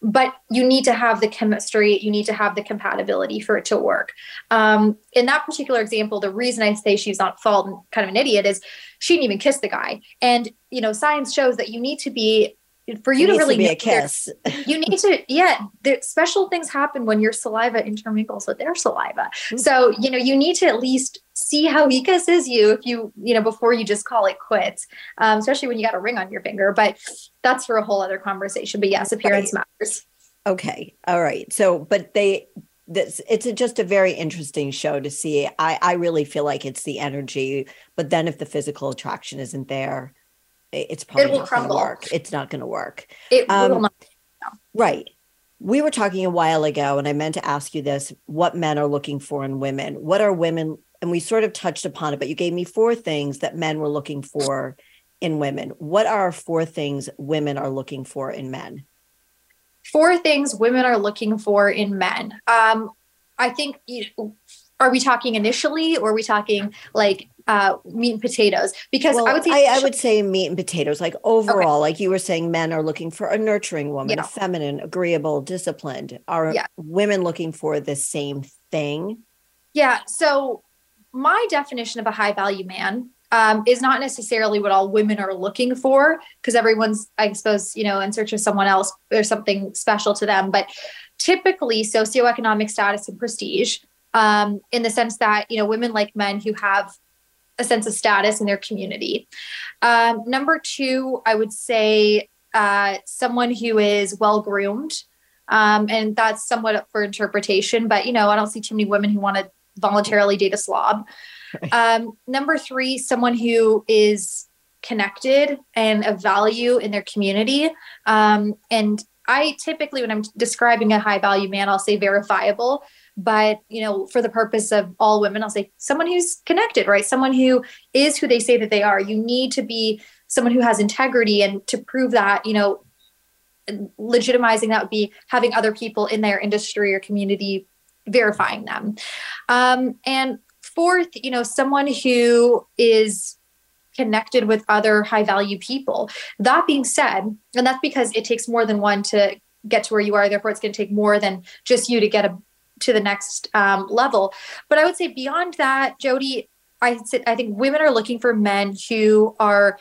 but you need to have the chemistry, you need to have the compatibility for it to work. Um, in that particular example, the reason I say she's not fault and kind of an idiot is she didn't even kiss the guy. And, you know, science shows that you need to be for you to really to be a kiss. you need to, yeah. There, special things happen when your saliva intermingles with their saliva. Mm-hmm. So you know you need to at least see how he kisses you if you you know before you just call it quits. Um, especially when you got a ring on your finger. But that's for a whole other conversation. But yes, appearance right. matters. Okay, all right. So, but they this it's a, just a very interesting show to see i i really feel like it's the energy but then if the physical attraction isn't there it's probably it not going to work. It's not going to work. It um, will not. No. Right. We were talking a while ago, and I meant to ask you this what men are looking for in women. What are women? And we sort of touched upon it, but you gave me four things that men were looking for in women. What are four things women are looking for in men? Four things women are looking for in men. Um, I think, are we talking initially or are we talking like uh, meat and potatoes because well, I would say I, I, would say meat and potatoes. Like overall, okay. like you were saying, men are looking for a nurturing woman, yeah. a feminine, agreeable, disciplined. Are yeah. women looking for the same thing? Yeah. So my definition of a high value man um, is not necessarily what all women are looking for because everyone's, I suppose, you know, in search of someone else or something special to them. But typically, socioeconomic status and prestige, um, in the sense that you know, women like men who have a sense of status in their community. Um, number two, I would say uh, someone who is well groomed. Um, and that's somewhat up for interpretation, but you know, I don't see too many women who want to voluntarily date a slob. Um, number three, someone who is connected and of value in their community. Um, and I typically, when I'm describing a high value man, I'll say verifiable. But you know, for the purpose of all women, I'll say someone who's connected, right? Someone who is who they say that they are. You need to be someone who has integrity, and to prove that, you know, legitimizing that would be having other people in their industry or community verifying them. Um, and fourth, you know, someone who is connected with other high value people. That being said, and that's because it takes more than one to get to where you are. Therefore, it's going to take more than just you to get a, to the next um, level. But I would say beyond that, Jody, I I think women are looking for men who are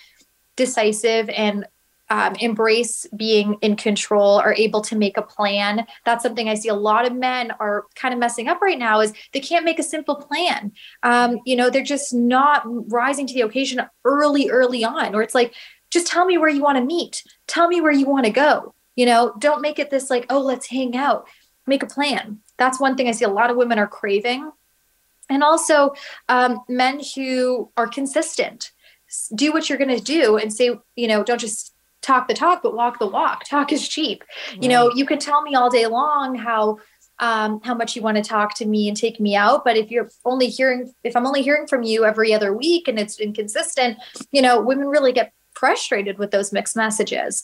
decisive and um, embrace being in control are able to make a plan. That's something i see a lot of men are kind of messing up right now is they can't make a simple plan. Um, you know they're just not rising to the occasion early early on or it's like just tell me where you want to meet. Tell me where you want to go. You know don't make it this like oh let's hang out. Make a plan. That's one thing i see a lot of women are craving. And also um, men who are consistent. Do what you're going to do and say you know don't just talk the talk, but walk the walk. Talk is cheap. Right. You know, you can tell me all day long how um, how much you want to talk to me and take me out. But if you're only hearing, if I'm only hearing from you every other week and it's inconsistent, you know, women really get frustrated with those mixed messages.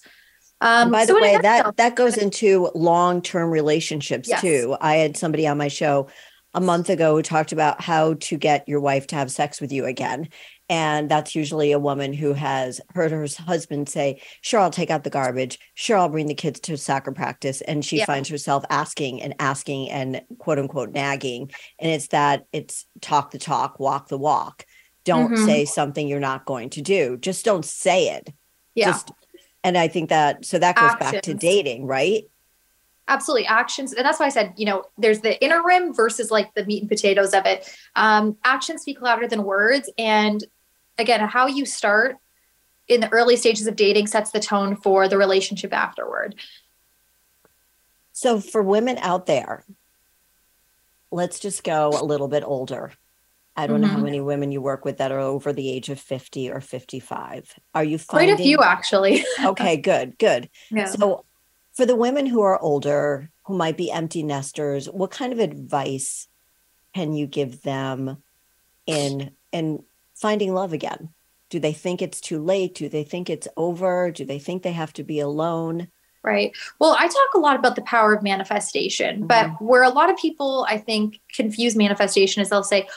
Um, by the so way, that that goes into long term relationships yes. too. I had somebody on my show a month ago who talked about how to get your wife to have sex with you again. And that's usually a woman who has heard her husband say, Sure, I'll take out the garbage. Sure, I'll bring the kids to soccer practice. And she yeah. finds herself asking and asking and quote unquote nagging. And it's that it's talk the talk, walk the walk. Don't mm-hmm. say something you're not going to do. Just don't say it. Yeah. Just, and I think that, so that goes Actions. back to dating, right? absolutely actions and that's why i said you know there's the inner rim versus like the meat and potatoes of it um, actions speak louder than words and again how you start in the early stages of dating sets the tone for the relationship afterward so for women out there let's just go a little bit older I don't mm-hmm. know how mm-hmm. many women you work with that are over the age of 50 or 55. Are you finding quite a few actually? okay, good, good. Yeah. So for the women who are older, who might be empty nesters, what kind of advice can you give them in in finding love again? Do they think it's too late? Do they think it's over? Do they think they have to be alone? Right. Well, I talk a lot about the power of manifestation, mm-hmm. but where a lot of people I think confuse manifestation is they'll say,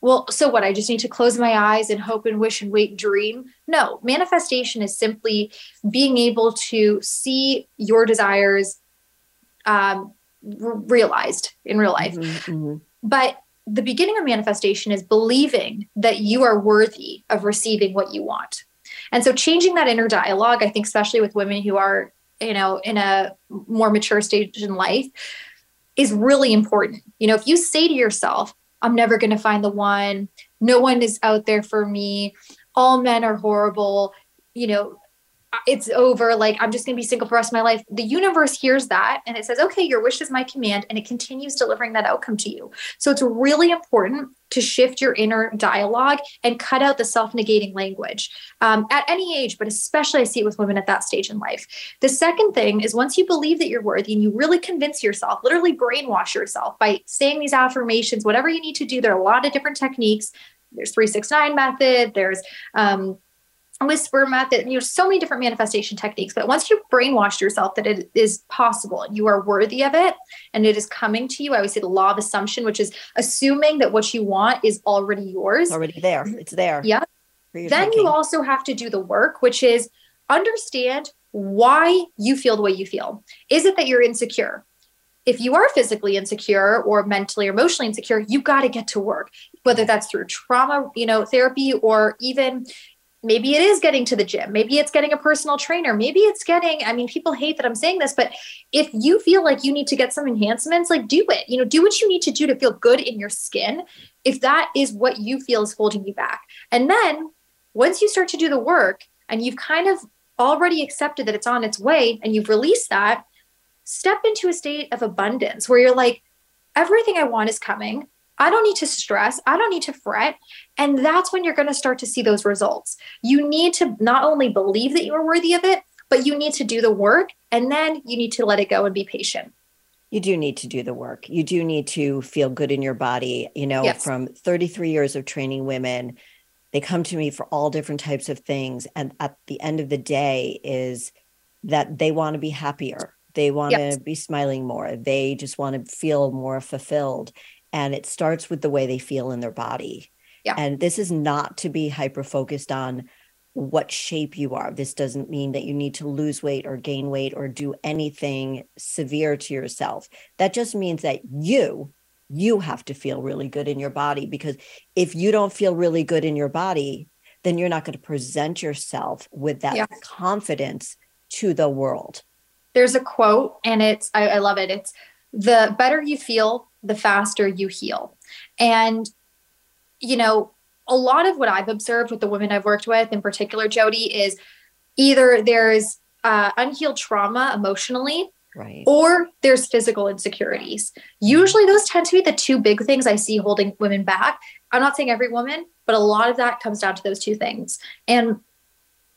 well, so what? I just need to close my eyes and hope and wish and wait, dream. No, manifestation is simply being able to see your desires um, r- realized in real life. Mm-hmm, mm-hmm. But the beginning of manifestation is believing that you are worthy of receiving what you want. And so changing that inner dialogue, I think, especially with women who are, you know, in a more mature stage in life, is really important. You know, if you say to yourself, I'm never going to find the one. No one is out there for me. All men are horrible. You know, it's over. Like, I'm just going to be single for the rest of my life. The universe hears that and it says, okay, your wish is my command. And it continues delivering that outcome to you. So it's really important to shift your inner dialogue and cut out the self negating language um, at any age, but especially I see it with women at that stage in life. The second thing is once you believe that you're worthy and you really convince yourself, literally brainwash yourself by saying these affirmations, whatever you need to do, there are a lot of different techniques. There's 369 method, there's um, whisper method you know so many different manifestation techniques but once you brainwashed yourself that it is possible and you are worthy of it and it is coming to you i always say the law of assumption which is assuming that what you want is already yours. Already there. It's there. Yeah. Then thinking. you also have to do the work which is understand why you feel the way you feel. Is it that you're insecure? If you are physically insecure or mentally or emotionally insecure you got to get to work whether that's through trauma you know therapy or even maybe it is getting to the gym. Maybe it's getting a personal trainer. Maybe it's getting i mean people hate that i'm saying this but if you feel like you need to get some enhancements like do it. You know do what you need to do to feel good in your skin if that is what you feel is holding you back. And then once you start to do the work and you've kind of already accepted that it's on its way and you've released that step into a state of abundance where you're like everything i want is coming I don't need to stress. I don't need to fret. And that's when you're going to start to see those results. You need to not only believe that you are worthy of it, but you need to do the work and then you need to let it go and be patient. You do need to do the work. You do need to feel good in your body. You know, yes. from 33 years of training women, they come to me for all different types of things. And at the end of the day, is that they want to be happier. They want yes. to be smiling more. They just want to feel more fulfilled and it starts with the way they feel in their body. Yeah. And this is not to be hyper focused on what shape you are. This doesn't mean that you need to lose weight or gain weight or do anything severe to yourself. That just means that you you have to feel really good in your body because if you don't feel really good in your body, then you're not going to present yourself with that yeah. confidence to the world. There's a quote, and it's I, I love it. It's the better you feel, the faster you heal. And, you know, a lot of what I've observed with the women I've worked with, in particular, Jody, is either there's uh, unhealed trauma emotionally, right. or there's physical insecurities. Usually, those tend to be the two big things I see holding women back. I'm not saying every woman, but a lot of that comes down to those two things. And,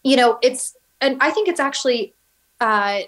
you know, it's, and I think it's actually uh,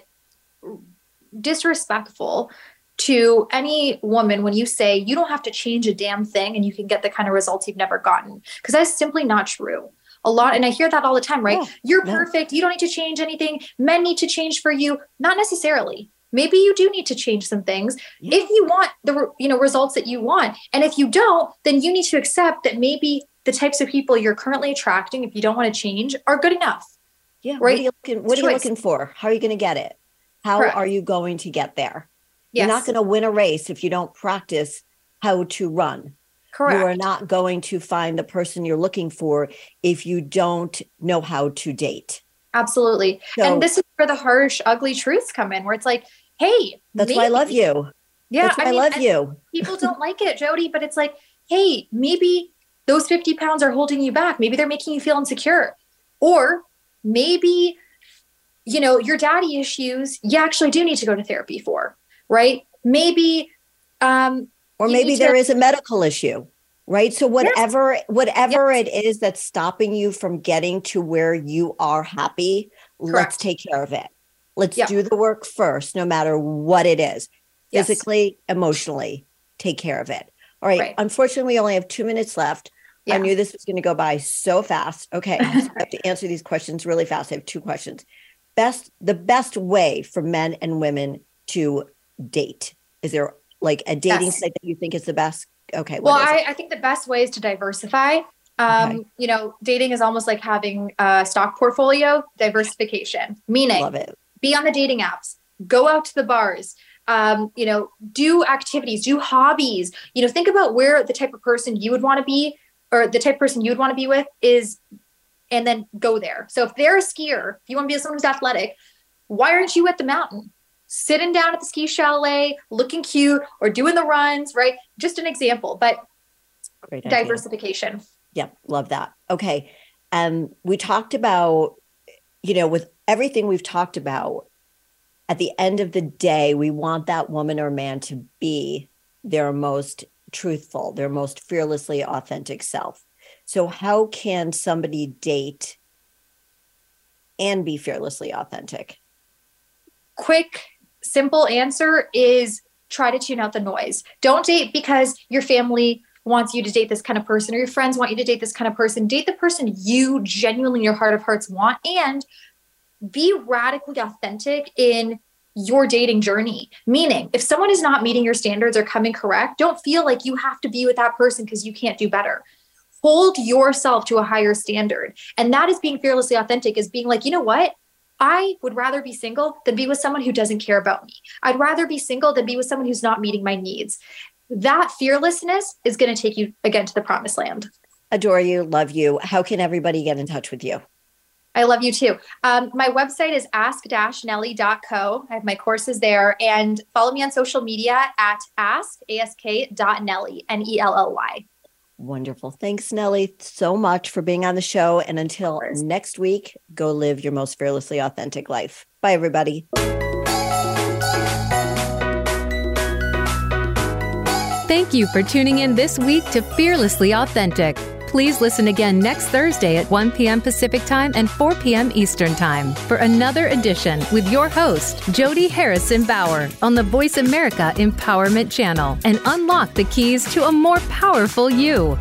disrespectful to any woman when you say you don't have to change a damn thing and you can get the kind of results you've never gotten. Because that's simply not true. A lot and i hear that all the time right? You're perfect. You don't need to change anything. Men need to change for you. Not necessarily. Maybe you do need to change some things. Yeah. if you want the you know results that you want and if you don't then you need to accept that maybe the types of people you're currently attracting if you don't want to change are good enough. Yeah right? what are you looking, what are you looking for? How are you going to get it? How Correct. are you going to get there Yes. You're not going to win a race if you don't practice how to run. Correct. You are not going to find the person you're looking for if you don't know how to date. Absolutely. So, and this is where the harsh, ugly truths come in, where it's like, hey, that's maybe, why I love you. Yeah, I, mean, I, love you. people don't like it, Jody, but it's like, hey, maybe those 50 pounds are holding you back. Maybe they're making you feel insecure. Or maybe, you know, your daddy issues, you actually do need to go to therapy for right? Maybe um or maybe there to- is a medical issue right so whatever yes. whatever yes. it is that's stopping you from getting to where you are happy Correct. let's take care of it let's do the work first no matter what it is yes. physically emotionally take care of it all right. right. unfortunately we only have two minutes left yeah. i knew this was going to go by so fast okay i have to answer these questions really fast i have two questions best the best way for men and women to date? Is there like a dating yes. site that you think is the best? Okay. Well, I, I, think the best way is to diversify. Um, okay. You know, dating is almost like having a stock portfolio diversification, meaning Love it. be on the dating apps, go out to the bars, um, you know, do activities, do hobbies. You know, think about where the type of person you would want to be or the type of person you would want to be with is, and then go there. So if they're a skier, if you want to be someone who's athletic, why aren't you at the mountain? Sitting down at the ski chalet, looking cute, or doing the runs, right? Just an example, but Great diversification. Yep, love that. Okay. Um, we talked about, you know, with everything we've talked about, at the end of the day, we want that woman or man to be their most truthful, their most fearlessly authentic self. So, how can somebody date and be fearlessly authentic? Quick simple answer is try to tune out the noise. Don't date because your family wants you to date this kind of person or your friends want you to date this kind of person. Date the person you genuinely in your heart of hearts want and be radically authentic in your dating journey. Meaning, if someone is not meeting your standards or coming correct, don't feel like you have to be with that person because you can't do better. Hold yourself to a higher standard. And that is being fearlessly authentic, is being like, you know what? I would rather be single than be with someone who doesn't care about me. I'd rather be single than be with someone who's not meeting my needs. That fearlessness is going to take you again to the promised land. Adore you, love you. How can everybody get in touch with you? I love you too. Um, my website is ask-nelly.co. I have my courses there and follow me on social media at ask, ask.nelly, N-E-L-L-Y. Wonderful. Thanks, Nelly, so much for being on the show. And until next week, go live your most fearlessly authentic life. Bye, everybody. Thank you for tuning in this week to Fearlessly Authentic. Please listen again next Thursday at 1 p.m. Pacific Time and 4 p.m. Eastern Time for another edition with your host, Jody Harrison Bauer, on the Voice America Empowerment Channel and unlock the keys to a more powerful you.